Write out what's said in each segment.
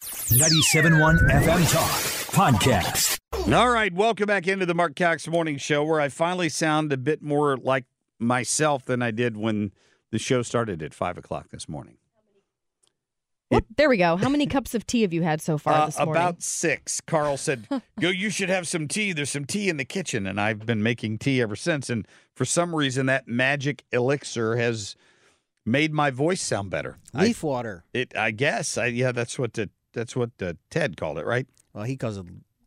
97.1 FM Talk Podcast. All right, welcome back into the Marc Cox Morning Show, where I finally sound a bit more like myself than I did when the show started at 5 o'clock this morning. Well, there we go. How many cups of tea have you had so far Uh, this morning? about six. Carl said, Go, you should have some tea. There's some tea in the kitchen. And I've been making tea ever since. And for some reason, that magic elixir has made my voice sound better. I- Leaf water. It, I guess. I, yeah, that's what the, that's what uh, Ted called it, right? Well, he calls it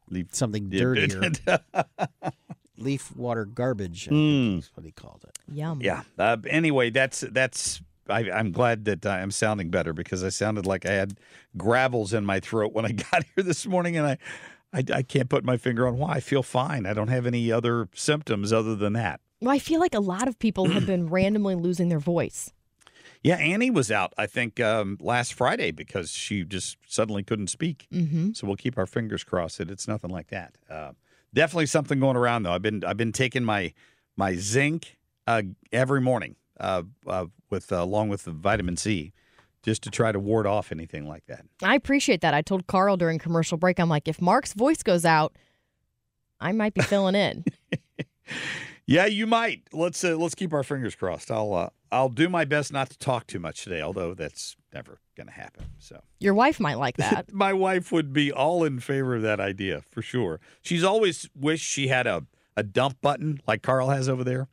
Leaf something Yeah, dirtier. Leaf water garbage. I Mm. think is what he called it. Yum. Yeah. Uh, anyway, that's that's. I, I'm glad that I'm sounding better because I sounded like I had gravels in my throat when I got here this morning, and I, I, I can't put my finger on why. I feel fine. I don't have any other symptoms other than that. Well, I feel like a lot of people have been randomly losing their voice. Yeah, Annie was out. I think um, last Friday because she just suddenly couldn't speak. Mm-hmm. So we'll keep our fingers crossed that it's nothing like that. Uh, definitely something going around though. I've been I've been taking my my zinc uh, every morning uh, uh, with uh, along with the vitamin C, just to try to ward off anything like that. I appreciate that. I told Carl during commercial break, I'm like, if Marc's voice goes out, I might be filling in. Yeah, you might. Let's uh, let's keep our fingers crossed. I'll uh, I'll do my best not to talk too much today, although that's never going to happen. So. Your wife might like that. My wife would be all in favor of that idea for sure. She's always wished she had a, a dump button like Carl has over there,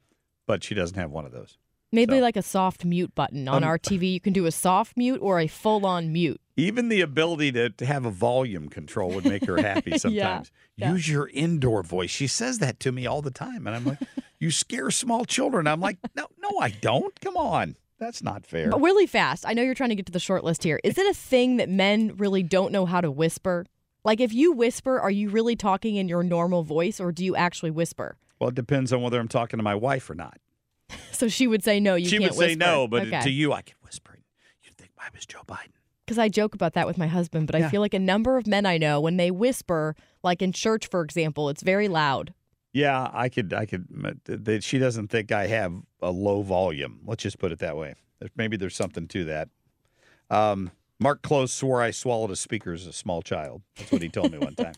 but she doesn't have one of those. Maybe So- like a soft mute button on Um, our TV. You can do a soft mute or a full on mute. Even the ability to, to have a volume control would make her happy sometimes. yeah. Use your indoor voice. She says that to me all the time. And I'm like, you scare small children. I'm like, no, no, I don't. Come on. That's not fair. But really fast, I know you're trying to get to the short list here. Is it a thing that men really don't know how to whisper? Like, if you whisper, are you really talking in your normal voice or do you actually whisper? Well, it depends on whether I'm talking to my wife or not. So she would say no, you she can't would say whisper. no, but okay. to you, I could whisper. You'd think I was Joe Biden. because I joke about that with my husband, but I feel like a number of men I know, when they whisper, like in church, for example, it's very loud. Yeah, I could. I could. That she doesn't think I have a low volume. Let's just put it that way. There's, maybe there's something to that. Um, Mark Close swore I swallowed a speaker as a small child. That's what he told me one time.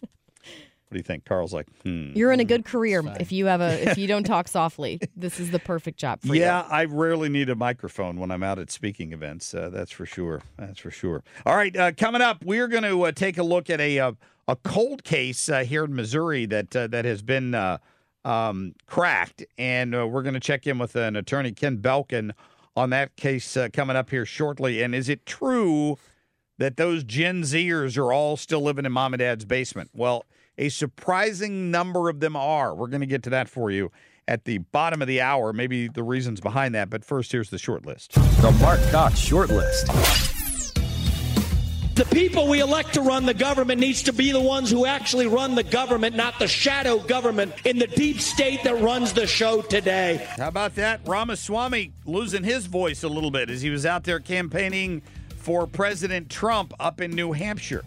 What do you think? Carl's like, hmm. You're in a good career if you have a if you don't talk softly. This is the perfect job for you. Yeah, I rarely need a microphone when I'm out at speaking events. Uh, that's for sure. That's for sure. All right, uh, coming up, we're going to uh, take a look at a uh, a cold case uh, here in Missouri that uh, that has been uh, um, cracked, and uh, we're going to check in with an attorney, Ken Belkin, on that case uh, coming up here shortly. And is it true that those Gen Zers are all still living in mom and dad's basement? Well, a surprising number of them are. We're going to get to that for you at the bottom of the hour, maybe the reasons behind that. But first, here's the short list. The Marc Cox Short List. The people we elect to run the government needs to be the ones who actually run the government, not the shadow government in the deep state that runs the show today. How about that? Ramaswamy losing his voice a little bit as he was out there campaigning for President Trump up in New Hampshire.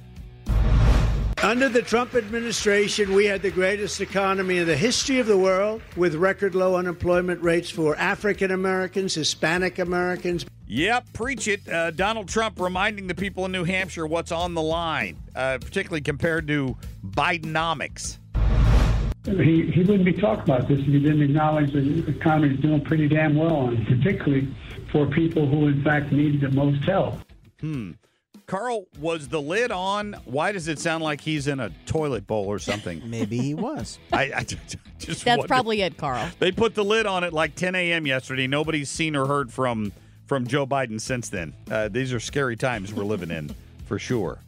Under the Trump administration, we had the greatest economy in the history of the world with record low unemployment rates for African Americans, Hispanic Americans. Yep, preach it. Uh, Donald Trump reminding the people in New Hampshire what's on the line, uh, particularly compared to Bidenomics. He, he wouldn't be talking about this if he didn't acknowledge that the economy is doing pretty damn well, and particularly for people who, in fact, need the most help. Hmm. Carl, was the lid on? Why does it sound like he's in a toilet bowl or something? Maybe he was. I, I just That's wondered. probably it, Carl. They put the lid on at like 10 a.m. yesterday. Nobody's seen or heard from from Joe Biden since then. Uh, these are scary times we're living in, for sure.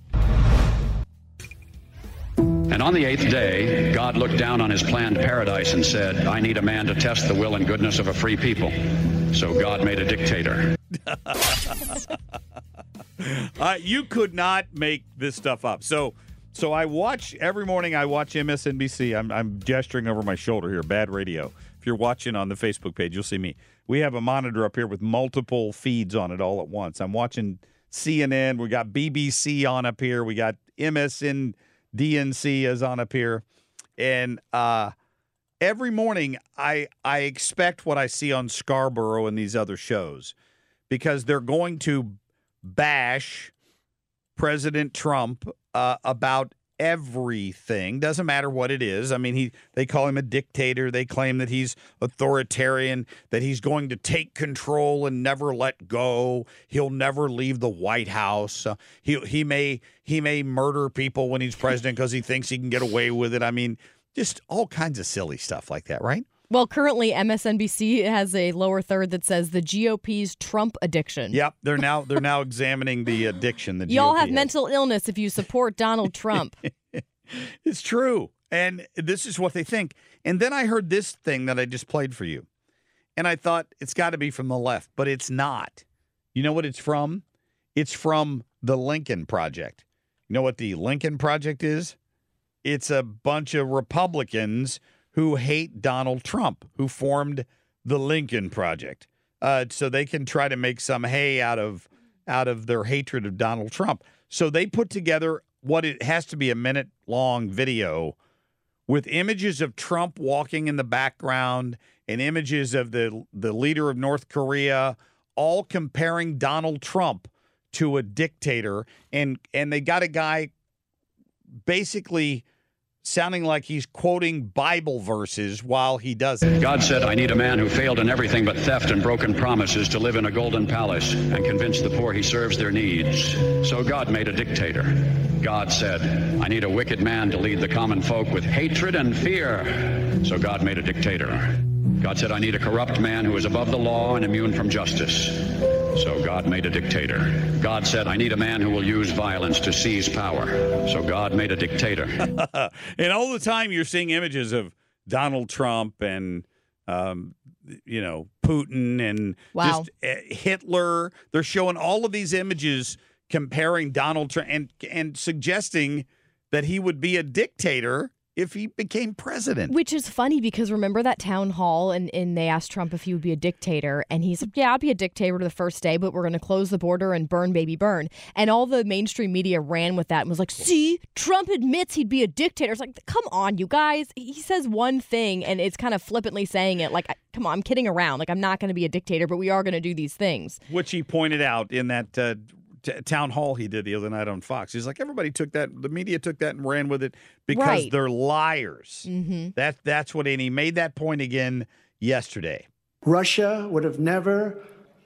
And on the eighth day, God looked down on his planned paradise and said, I need a man to test the will and goodness of a free people. So God made a dictator. Uh, you could not make this stuff up. So, so I watch every morning. I watch MSNBC. I'm, I'm gesturing over my shoulder here. Bad radio. If you're watching on the Facebook page, you'll see me. We have a monitor up here with multiple feeds on it all at once. I'm watching CNN. We got BBC on up here. We got MSN DNC is on up here, and uh, every morning I I expect what I see on Scarborough and these other shows because they're going to bash President Trump uh, about everything. Doesn't matter what it is. I mean, he they call him a dictator. They claim that he's authoritarian, that he's going to take control and never let go. He'll never leave the White House. Uh, he he may he may murder people when he's president because he thinks he can get away with it. I mean, just all kinds of silly stuff like that, right? Well, currently MSNBC has a lower third that says the GOP's Trump addiction. Yep, they're now they're now examining the addiction. The Y'all have has. mental illness if you support Donald Trump. It's true. And this is what they think. And then I heard this thing that I just played for you. And I thought it's got to be from the left, but it's not. You know what it's from? It's from the Lincoln Project. You know what the Lincoln Project is? It's a bunch of Republicans who hate Donald Trump, who formed the Lincoln Project. Uh, so they can try to make some hay out of out of their hatred of Donald Trump. So they put together what it has to be a minute long video with images of Trump walking in the background and images of the the leader of North Korea all comparing Donald Trump to a dictator and and they got a guy basically sounding like he's quoting Bible verses while he does it. God said, I need a man who failed in everything but theft and broken promises to live in a golden palace and convince the poor he serves their needs. So God made a dictator. God said, I need a wicked man to lead the common folk with hatred and fear. So God made a dictator. God said, I need a corrupt man who is above the law and immune from justice. So God made a dictator. God said, I need a man who will use violence to seize power. So God made a dictator. and all the time you're seeing images of Donald Trump and um, you know Putin and Wow. just uh, Hitler. They're showing all of these images comparing Donald Trump and and suggesting that he would be a dictator if he became president. Which is funny because remember that town hall and, and they asked Trump if he would be a dictator and he's like, Yeah, I'll be a dictator the first day, but we're gonna close the border and burn baby burn. And all the mainstream media ran with that and was like, See, Trump admits he'd be a dictator. It's like, come on, you guys. He says one thing and it's kind of flippantly saying it like come on, I'm kidding around. Like I'm not gonna be a dictator, but we are gonna do these things. which he pointed out in that uh, t- town hall he did the other night on Fox. He's like, everybody took that, the media took that and ran with it because Right. they're liars. Mm-hmm. That that's what, and he made that point again yesterday. Russia would have never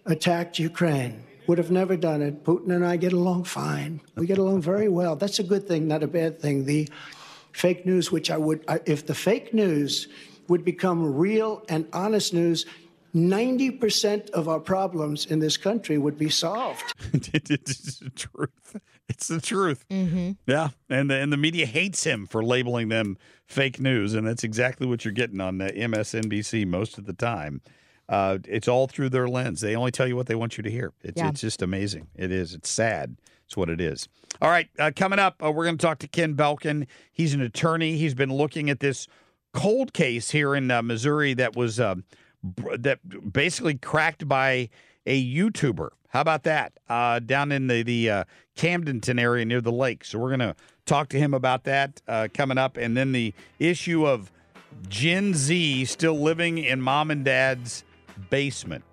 attacked Ukraine, would have never done it. Putin and I get along fine. We get along very well. That's a good thing, not a bad thing. The fake news, which I would, I, if the fake news would become real and honest news, 90% of our problems in this country would be solved. it's the truth. It's the truth. Mm-hmm. Yeah, and the, and the media hates him for labeling them fake news, and that's exactly what you're getting on the MSNBC most of the time. Uh, it's all through their lens. They only tell you what they want you to hear. It's Yeah. it's just amazing. It is. It's sad. It's what it is. All right, uh, coming up, uh, we're going to talk to Ken Belkin. He's an attorney. He's been looking at this cold case here in uh, Missouri that was uh, br- that basically cracked by a YouTuber. How about that? Uh, down in the the uh, Camdenton area near the lake. So we're to talk to him about that uh, coming up, and then the issue of Gen Z still living in mom and dad's basement.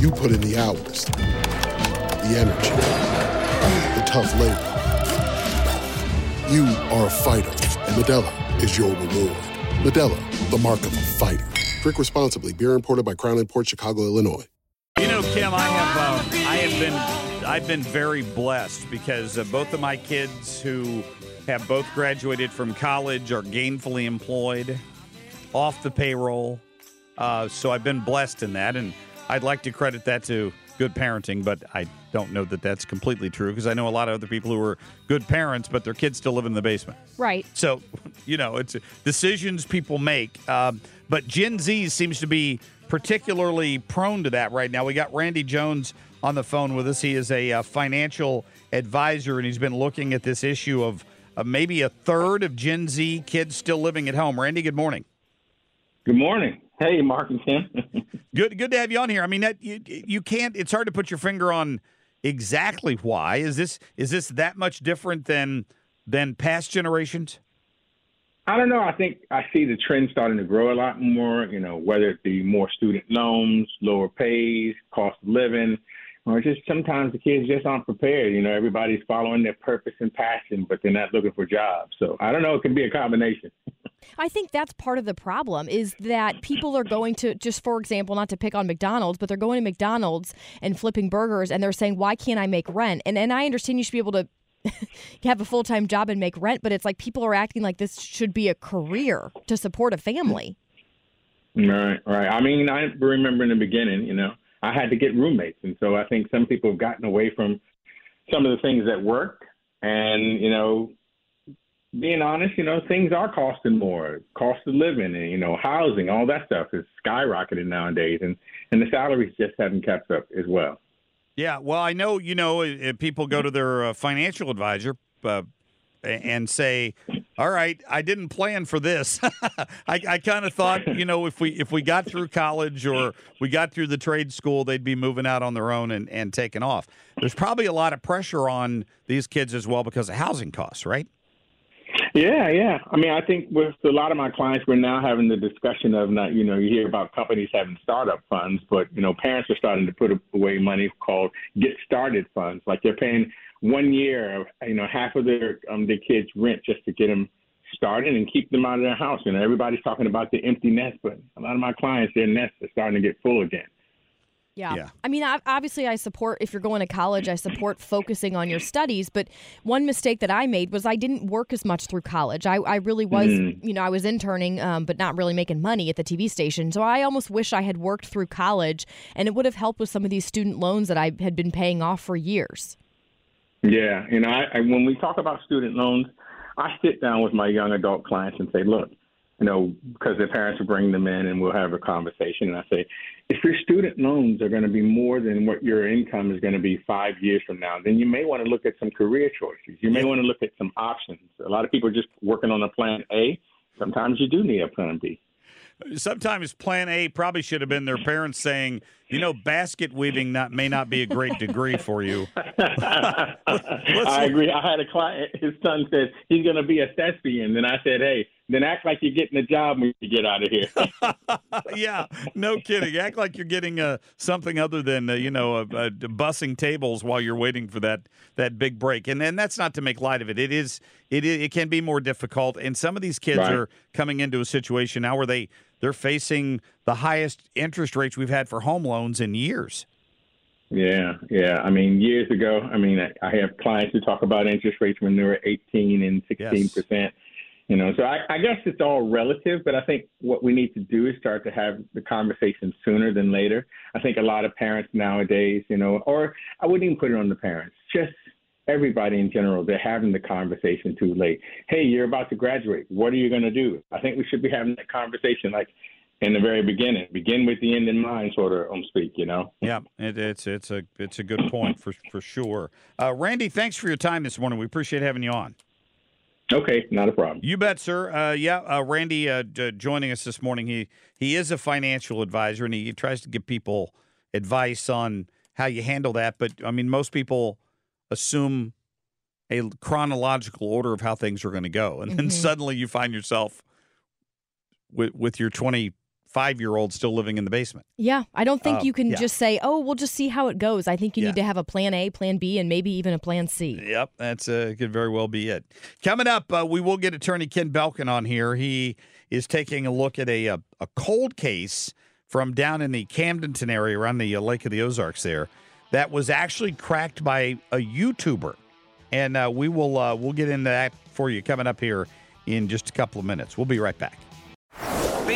You put in the hours, the energy, the tough labor. You are a fighter, and Modelo is your reward. Modelo, the mark of a fighter. Drink responsibly. Beer imported by Crown Port Chicago, Illinois. You know, Kim, I have uh, I have been I've been very blessed because uh, both of my kids who have both graduated from college are gainfully employed, off the payroll. Uh, so I've been blessed in that, and I'd like to credit that to good parenting, but I don't know that that's completely true because I know a lot of other people who are good parents, but their kids still live in the basement. Right. So, you know, it's decisions people make. Um, but Gen Z seems to be particularly prone to that right now. We got Randy Jones on the phone with us. He is a uh, financial advisor, and he's been looking at this issue of uh, maybe a third of Gen Z kids still living at home. Randy, good morning. Good morning. Hey, Mark and Tim. good, good to have you on here. I mean, that you, you can't. It's hard to put your finger on exactly why. Is this is this that much different than than past generations? I don't know. I think I see the trend starting to grow a lot more. You know, whether it be more student loans, lower pays, cost of living, or just sometimes the kids just aren't prepared. You know, everybody's following their purpose and passion, but they're not looking for jobs. So I don't know. It could be a combination. I think that's part of the problem is that people are going to just for example, not to pick on McDonald's, but they're going to McDonald's and flipping burgers and they're saying, "Why can't I make rent?" And and I understand you should be able to have a full time job and make rent, but it's like people are acting like this should be a career to support a family. Right, right. I mean, I remember in the beginning, you know, I had to get roommates, and so I think some people have gotten away from some of the things that work, and you know, being honest, you know, things are costing more. Cost of living and you know, housing, all that stuff is skyrocketing nowadays, and and the salaries just haven't kept up as well. Yeah, well, I know you know if people go to their uh, financial advisor uh, and say, "All right, I didn't plan for this. I, I kind of thought, you know, if we if we got through college or we got through the trade school, they'd be moving out on their own and and taking off." There's probably a lot of pressure on these kids as well because of housing costs, right? Yeah, yeah. I mean, I think with a lot of my clients, we're now having the discussion of not, you know, you hear about companies having startup funds, but you know, parents are starting to put away money called get started funds. Like they're paying one year, of you know, half of their um their kids' rent just to get them started and keep them out of their house. You know, everybody's talking about the empty nest, but a lot of my clients, their nests are starting to get full again. Yeah. yeah. I mean, obviously, I support if you're going to college, I support focusing on your studies. But one mistake that I made was I didn't work as much through college. I, I really was, mm. you know, I was interning, um, but not really making money at the TV station. So I almost wish I had worked through college and it would have helped with some of these student loans that I had been paying off for years. Yeah. You know, I, I, when we talk about student loans, I sit down with my young adult clients and say, look, you know, because their parents will bring them in and we'll have a conversation. And I say, if your student loans are going to be more than what your income is going to be five years from now, then you may want to look at some career choices. You may want to look at some options. A lot of people are just working on a plan A. Sometimes you do need a plan B. sometimes Plan A probably should have been their parents saying, you know, basket weaving not may not be a great degree for you. I agree. I had a client. His son said he's going to be a thespian, and I said, "Hey, then act like you're getting a job when you get out of here." yeah, no kidding. Act like you're getting uh, something other than uh, you know uh, uh, bussing tables while you're waiting for that that big break. And and that's not to make light of it. It is it it can be more difficult. And some of these kids Right. are coming into a situation now where they they're facing the highest interest rates we've had for home loans in years. Yeah, yeah. I mean, years ago, I mean, I- I have clients who talk about interest rates when they were 18 and 16 percent. You know, so I, I guess it's all relative, but I think what we need to do is start to have the conversation sooner than later. I think a lot of parents nowadays, you know, or I wouldn't even put it on the parents, just everybody in general, they're having the conversation too late. Hey, you're about to graduate. What are you going to do? I think we should be having that conversation like in the very beginning. Begin with the end in mind, sort of, um, speak. You know. Yeah, it, it's it's a it's a good point for for sure. Uh, Randy, thanks for your time this morning. We appreciate having you on. Okay, not a problem. You bet, sir. Uh, yeah, uh, Randy uh, j- joining us this morning. He he is a financial advisor, and he tries to give people advice on how you handle that. But I mean, most people assume a chronological order of how things are going to go, and then Mhm. suddenly you find yourself with with your twenty five year old still living in the basement. Yeah, I don't think Um, you can yeah. just say, "Oh, we'll just see how it goes." I think you Yeah. need to have a plan A, plan B, and maybe even a plan C. Yep, that's uh, could very well be it. Coming up, uh, we will get attorney Ken Belkin on here. He is taking a look at a a, a cold case from down in the Camdenton area around the uh, Lake of the Ozarks there that was actually cracked by a YouTuber, and uh, we will uh, we'll get into that for you coming up here in just a couple of minutes. We'll be right back.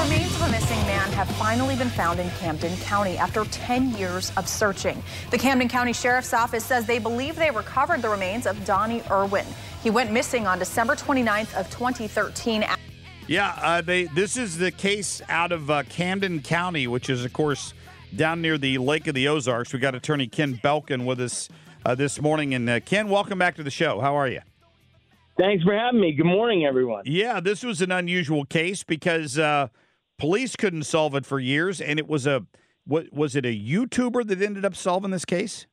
The remains of a missing man have finally been found in Camden County after 10 years of searching. The Camden County Sheriff's Office says they believe they recovered the remains of Donnie Irwin. He went missing on December 29th of 2013. Yeah, uh, they. This is the case out of uh, Camden County, which is, of course, down near the Lake of the Ozarks. We got attorney Ken Belkin with us uh, this morning, and uh, Ken, welcome back to the show. How are you? Thanks for having me. Good morning, everyone. Yeah, this was an unusual case because uh, police couldn't solve it for years, and it was a what was it a YouTuber that ended up solving this case?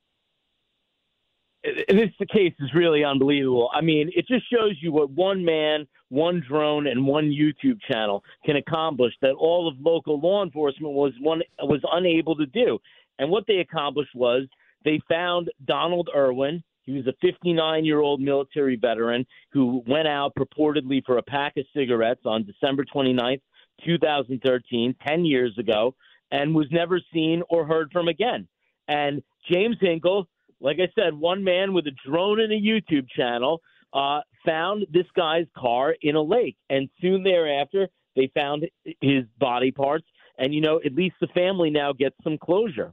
this the case is really unbelievable. I mean, it just shows you what one man, one drone, and one YouTube channel can accomplish that all of local law enforcement was one was unable to do. And what they accomplished was they found Donald Irwin. He was a 59 year old military veteran who went out purportedly for a pack of cigarettes on December 29th, 2013, 10 years ago, and was never seen or heard from again. And James Hinkle, like I said, one man with a drone and a YouTube channel uh, found this guy's car in a lake, and soon thereafter they found his body parts. And you know, at least the family now gets some closure.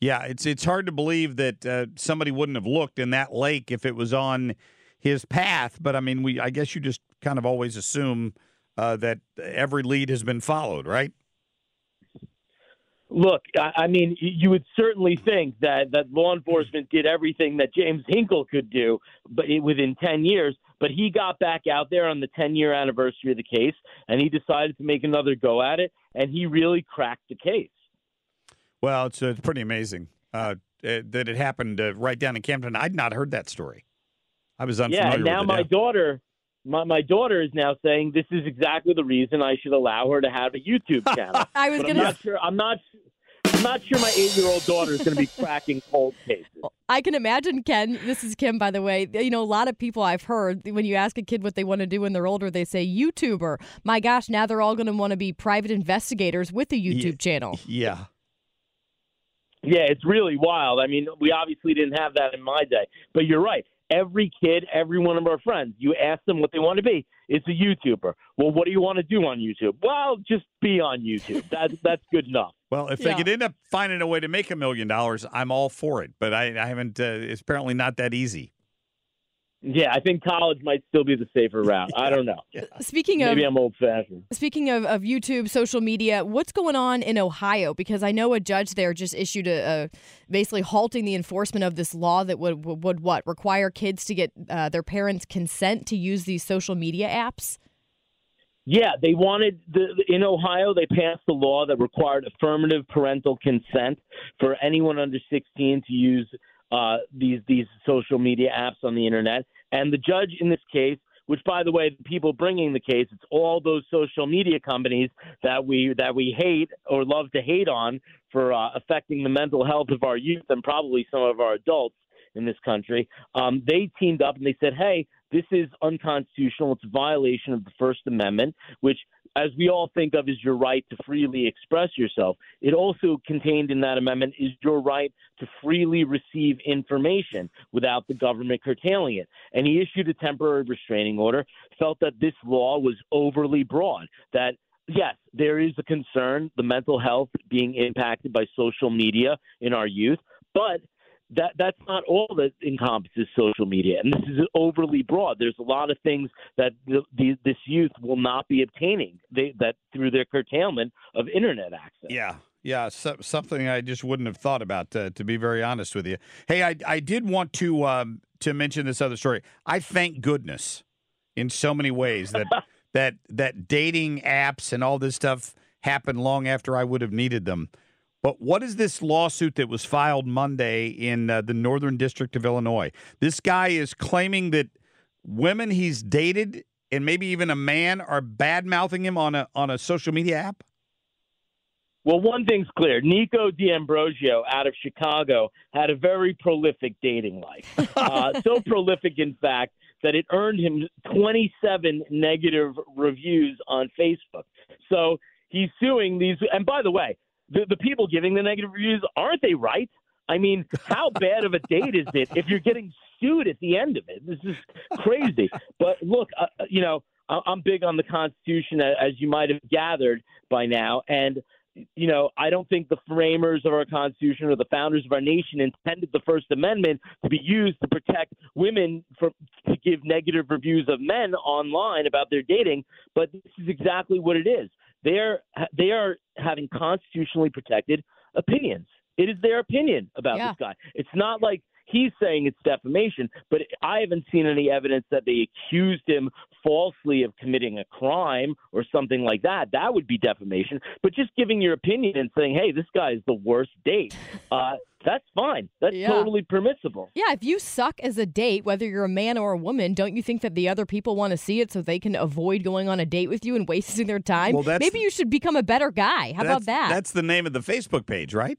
Yeah, it's it's hard to believe that uh, somebody wouldn't have looked in that lake if it was on his path. But I mean, we I guess you just kind of always assume uh, that every lead has been followed, right? Look, I, I mean, you would certainly think that that law enforcement did everything that James Hinkle could do, but within ten years. But he got back out there on the ten year anniversary of the case, and he decided to make another go at it, and he really cracked the case. Well, it's, uh, it's pretty amazing uh, uh, that it happened uh, right down in Camden. I'd not heard that story. I was unfamiliar yeah, and now my daughter, my, my daughter is now saying this is exactly the reason I should allow her to have a YouTube channel. I was gonna not sure. I'm not. I'm not sure my eight-year-old daughter is going to be cracking cold cases. I can imagine, Ken. This is Kim, by the way. You know, a lot of people I've heard when you ask a kid what they want to do when they're older, they say YouTuber. My gosh, now they're all going to want to be private investigators with a YouTube channel. Yeah. Yeah, it's really wild. I mean, we obviously didn't have that in my day, but you're right. Every kid, every one of our friends, you ask them what they want to be. It's a YouTuber. Well, what do you want to do on YouTube? Well, just be on YouTube. That's that's good enough. Well, if they could end up finding a way to make a million dollars, I'm all for it. But I, I haven't. Uh, it's apparently not that easy. Yeah, I think college might still be the safer route. I don't know. Speaking of Maybe I'm old fashioned. Speaking of, of YouTube, social media, what's going on in Ohio? Because I know a judge there just issued a, a basically halting the enforcement of this law that would would, would what require kids to get uh, their parents' consent to use these social media apps. Yeah, they wanted the in Ohio they passed a law that required affirmative parental consent for anyone under 16 to use uh, these these social media apps on the internet. And the judge in this case, which by the way, the people bringing the case, it's all those social media companies that we that we hate or love to hate on for uh, affecting the mental health of our youth and probably some of our adults in this country. Um, they teamed up and they said, "Hey, this is unconstitutional. It's a violation of the First Amendment, which." As we all think of as your right to freely express yourself, it also contained in that amendment is your right to freely receive information without the government curtailing it. And he issued a temporary restraining order, felt that this law was overly broad, that yes, there is a concern, the mental health being impacted by social media in our youth, but that that's not all that encompasses social media, and this is overly broad. There's a lot of things that the, the, this youth will not be obtaining they, that through their curtailment of internet access. Yeah. Yeah, so, something I just wouldn't have thought about, uh, to be very honest with you. Hey, I, I did want to um, to mention this other story. I thank goodness in so many ways that that that dating apps and all this stuff happened long after I would have needed them. But what is this lawsuit that was filed Monday in uh, the Northern District of Illinois? This guy is claiming that women he's dated and maybe even a man are bad mouthing him on a on a social media app. Well, one thing's clear. Nico D'Ambrosio out of Chicago had a very prolific dating life. Uh, so prolific, in fact, that it earned him 27 negative reviews on Facebook. So he's suing these. And by the way, the, the people giving the negative reviews, aren't they right? I mean, how bad of a date is it if you're getting sued at the end of it? This is crazy. But look, uh, you know, I'm big on the Constitution, as you might have gathered by now. And you know, I don't think the framers of our Constitution or the founders of our nation intended the First Amendment to be used to protect women from to give negative reviews of men online about their dating. But this is exactly what it is. They're they are having constitutionally protected opinions. It is their opinion about Yeah. this guy. It's not like he's saying it's defamation, but I haven't seen any evidence that they accused him falsely of committing a crime or something like that. That would be defamation. But just giving your opinion and saying, "Hey, this guy is the worst date," uh, that's fine. That's Yeah. totally permissible. Yeah, if you suck as a date, whether you're a man or a woman, don't you think that the other people want to see it so they can avoid going on a date with you and wasting their time? Well, that's- Maybe you should become a better guy. How about that? That's the name of the Facebook page, right?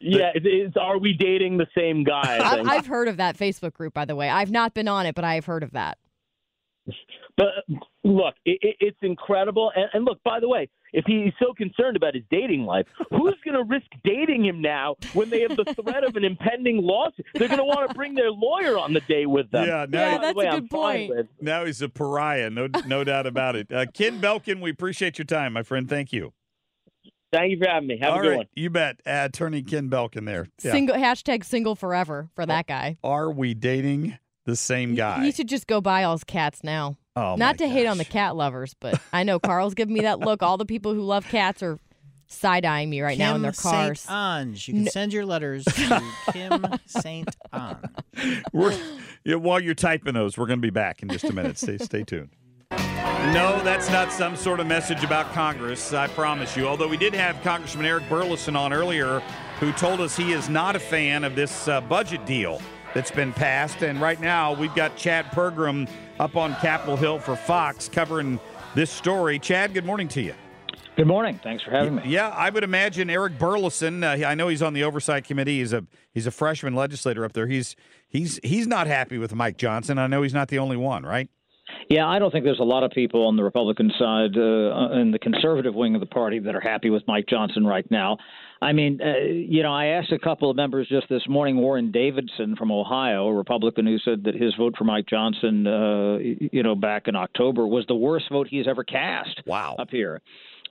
Yeah, it, it's are we dating the same guy? I I've. I've heard of that Facebook group, by the way. I've not been on it, but I've heard of that. But look, it, it, it's incredible. And, and look, by the way, if he's so concerned about his dating life, who's going to risk dating him now when they have the threat of an impending lawsuit? They're going to want to bring their lawyer on the day with them. Yeah, Which, now- by the way, I'm fine with. Now he's a pariah, no no doubt about it. Uh, Ken Belkin, we appreciate your time, my friend. Thank you. Thank you for having me. Have All a good right, one. You bet. Uh, attorney Ken Belkin there. Yeah. Single hashtag single forever for that guy. Are we dating the same guy? He should just go buy all his cats now. Oh, Not to hate on the cat lovers, but I know Carl's giving me that look. All the people who love cats are side eyeing me right now in their Kim cars. Saint Ange. You can No- send your letters to Kim Saint Ange. We're, yeah, while you're typing those, we're going to be back in just a minute. Stay, stay tuned. No, that's not some sort of message about Congress, I promise you. Although we did have Congressman Eric Burlison on earlier who told us he is not a fan of this uh, budget deal that's been passed. And right now, we've got Chad Pergram up on Capitol Hill for Fox covering this story. Chad, good morning to you. Good morning. Thanks for having me. Yeah, I would imagine Eric Burlison. Uh, I know he's on the oversight committee. He's a he's a freshman legislator up there. He's he's he's not happy with Mike Johnson. I know he's not the only one, right? Yeah, I don't think there's a lot of people on the Republican side, uh, in the conservative wing of the party, that are happy with Mike Johnson right now. I mean, uh, you know, I asked a couple of members just this morning, Warren Davidson from Ohio, a Republican who said that his vote for Mike Johnson, uh, you know, back in October was the worst vote he's ever cast. Wow. Up here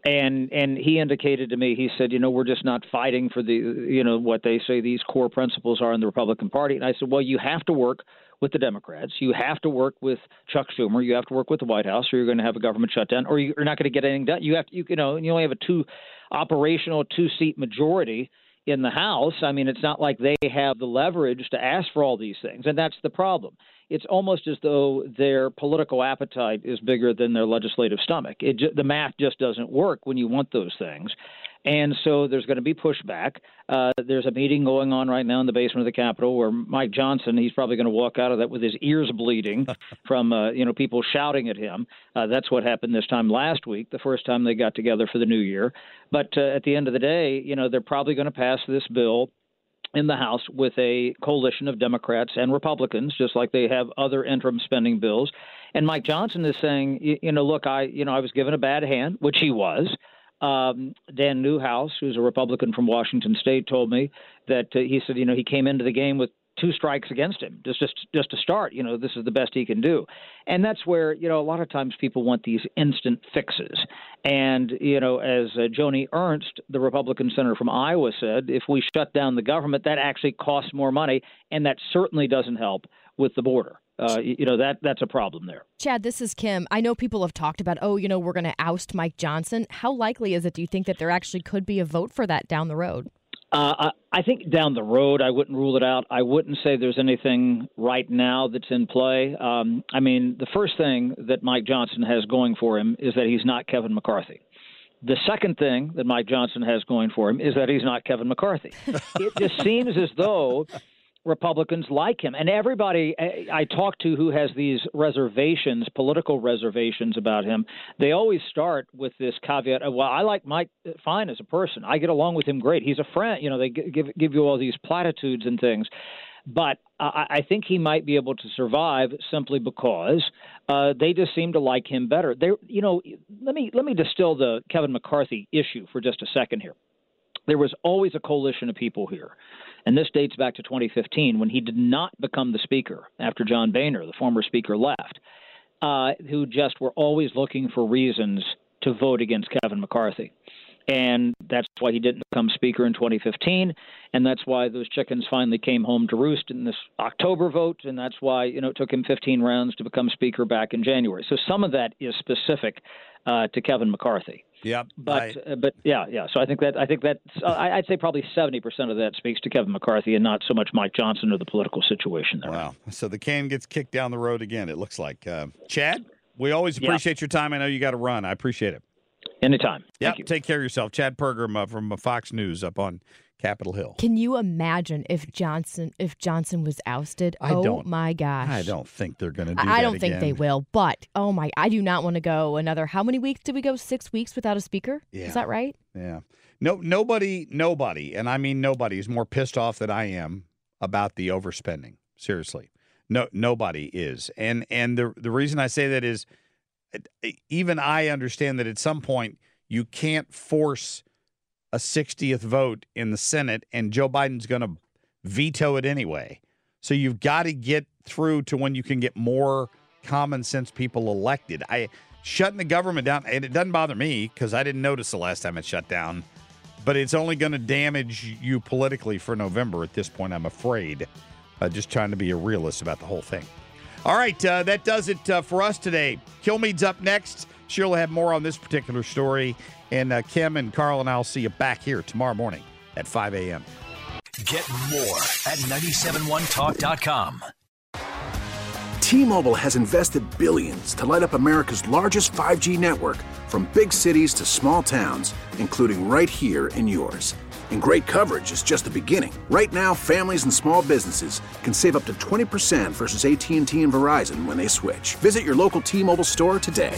and and he indicated to me he said you know we're just not fighting for the you know what they say these core principles are in the Republican Party. And I said well you have to work with the Democrats. You have to work with Chuck Schumer. You have to work with the White House or you're going to have a government shutdown or you're not going to get anything done. You have to, you, you know you only have a two operational two seat majority in the House I mean it's not like they have the leverage to ask for all these things and that's the problem it's almost as though their political appetite is bigger than their legislative stomach. It, the math just doesn't work when you want those things. And so there's going to be pushback. Uh, there's a meeting going on right now in the basement of the Capitol where Mike Johnson, he's probably going to walk out of that with his ears bleeding from, uh, you know, people shouting at him. Uh, that's what happened this time last week, the first time they got together for the new year. But uh, at the end of the day, you know, they're probably going to pass this bill in the House with a coalition of Democrats and Republicans, just like they have other interim spending bills. And Mike Johnson is saying, you, you know, look, I, you know, I was given a bad hand, which he was. Um, Dan Newhouse, who's a Republican from Washington State, told me that uh, he said, you know, he came into the game with two strikes against him just just just to start you know this is the best he can do. And that's where you know a lot of times people want these instant fixes. And you know as uh, joni ernst the republican senator from iowa said if we shut down the government that actually costs more money and that certainly doesn't help with the border uh, you know that that's a problem there. Chad, this is Kim. I know people have talked about, oh, you know, we're going to oust Mike Johnson. How likely is it? Do you think that there actually could be a vote for that down the road? Uh, I, I think down the road, I wouldn't rule it out. I wouldn't say there's anything right now that's in play. Um, I mean, the first thing that Mike Johnson has going for him is that he's not Kevin McCarthy. The second thing that Mike Johnson has going for him is that he's not Kevin McCarthy. it just seems as though Republicans like him. And everybody I, I talk to who has these reservations, political reservations about him, they always start with this caveat well, I like Mike fine as a person. I get along with him great. He's a friend. You know, they give, give you all these platitudes and things. But I, I think he might be able to survive simply because uh, they just seem to like him better. They, you know, let me let me distill the Kevin McCarthy issue for just a second here. There was always a coalition of people here and this dates back to 2015 when he did not become the speaker after John Boehner, the former speaker, left, uh, who just were always looking for reasons to vote against Kevin McCarthy. And that's why he didn't become speaker in 2015. And that's why those chickens finally came home to roost in this October vote. And that's why, you know, it took him 15 rounds to become speaker back in January. So some of that is specific uh, to Kevin McCarthy. Yeah, but uh, but yeah, yeah. So I think that I think that uh, I'd say probably seventy percent of that speaks to Kevin McCarthy and not so much Mike Johnson or the political situation there. Wow. So the can gets kicked down the road again. It looks like. Uh, Chad, we always appreciate yeah. your time. I know you got to run. I appreciate it. Anytime. Yeah. Take care of yourself, Chad Pergram uh, from uh, Fox News up on Capitol Hill. Can you imagine if Johnson if Johnson was ousted? I oh don't, my gosh. I don't think they're going to do I, I don't again. think they will, but oh my I do not want to go another how many weeks did we go? 6 weeks without a speaker? Yeah. Is that right? Yeah. No nobody nobody, and I mean nobody is more pissed off than I am about the overspending. Seriously. No nobody is. And and the the reason I say that is even I understand that at some point you can't force a 60th vote in the Senate, and Joe Biden's going to veto it anyway. So you've got to get through to when you can get more common sense people elected. I shutting the government down, and it doesn't bother me because I didn't notice the last time it shut down. But it's only going to damage you politically for November at this point, I'm afraid. Uh, just trying to be a realist about the whole thing. All right, uh, that does it uh, for us today. Kilmeade's up next. She'll have more on this particular story. And uh, Kim and Carl and I'll see you back here tomorrow morning at 5 a.m. Get more at 971talk.com. T Mobile has invested billions to light up America's largest 5G network from big cities to small towns, including right here in yours. And great coverage is just the beginning. Right now, families and small businesses can save up to 20% versus AT&T and Verizon when they switch. Visit your local T-Mobile store today.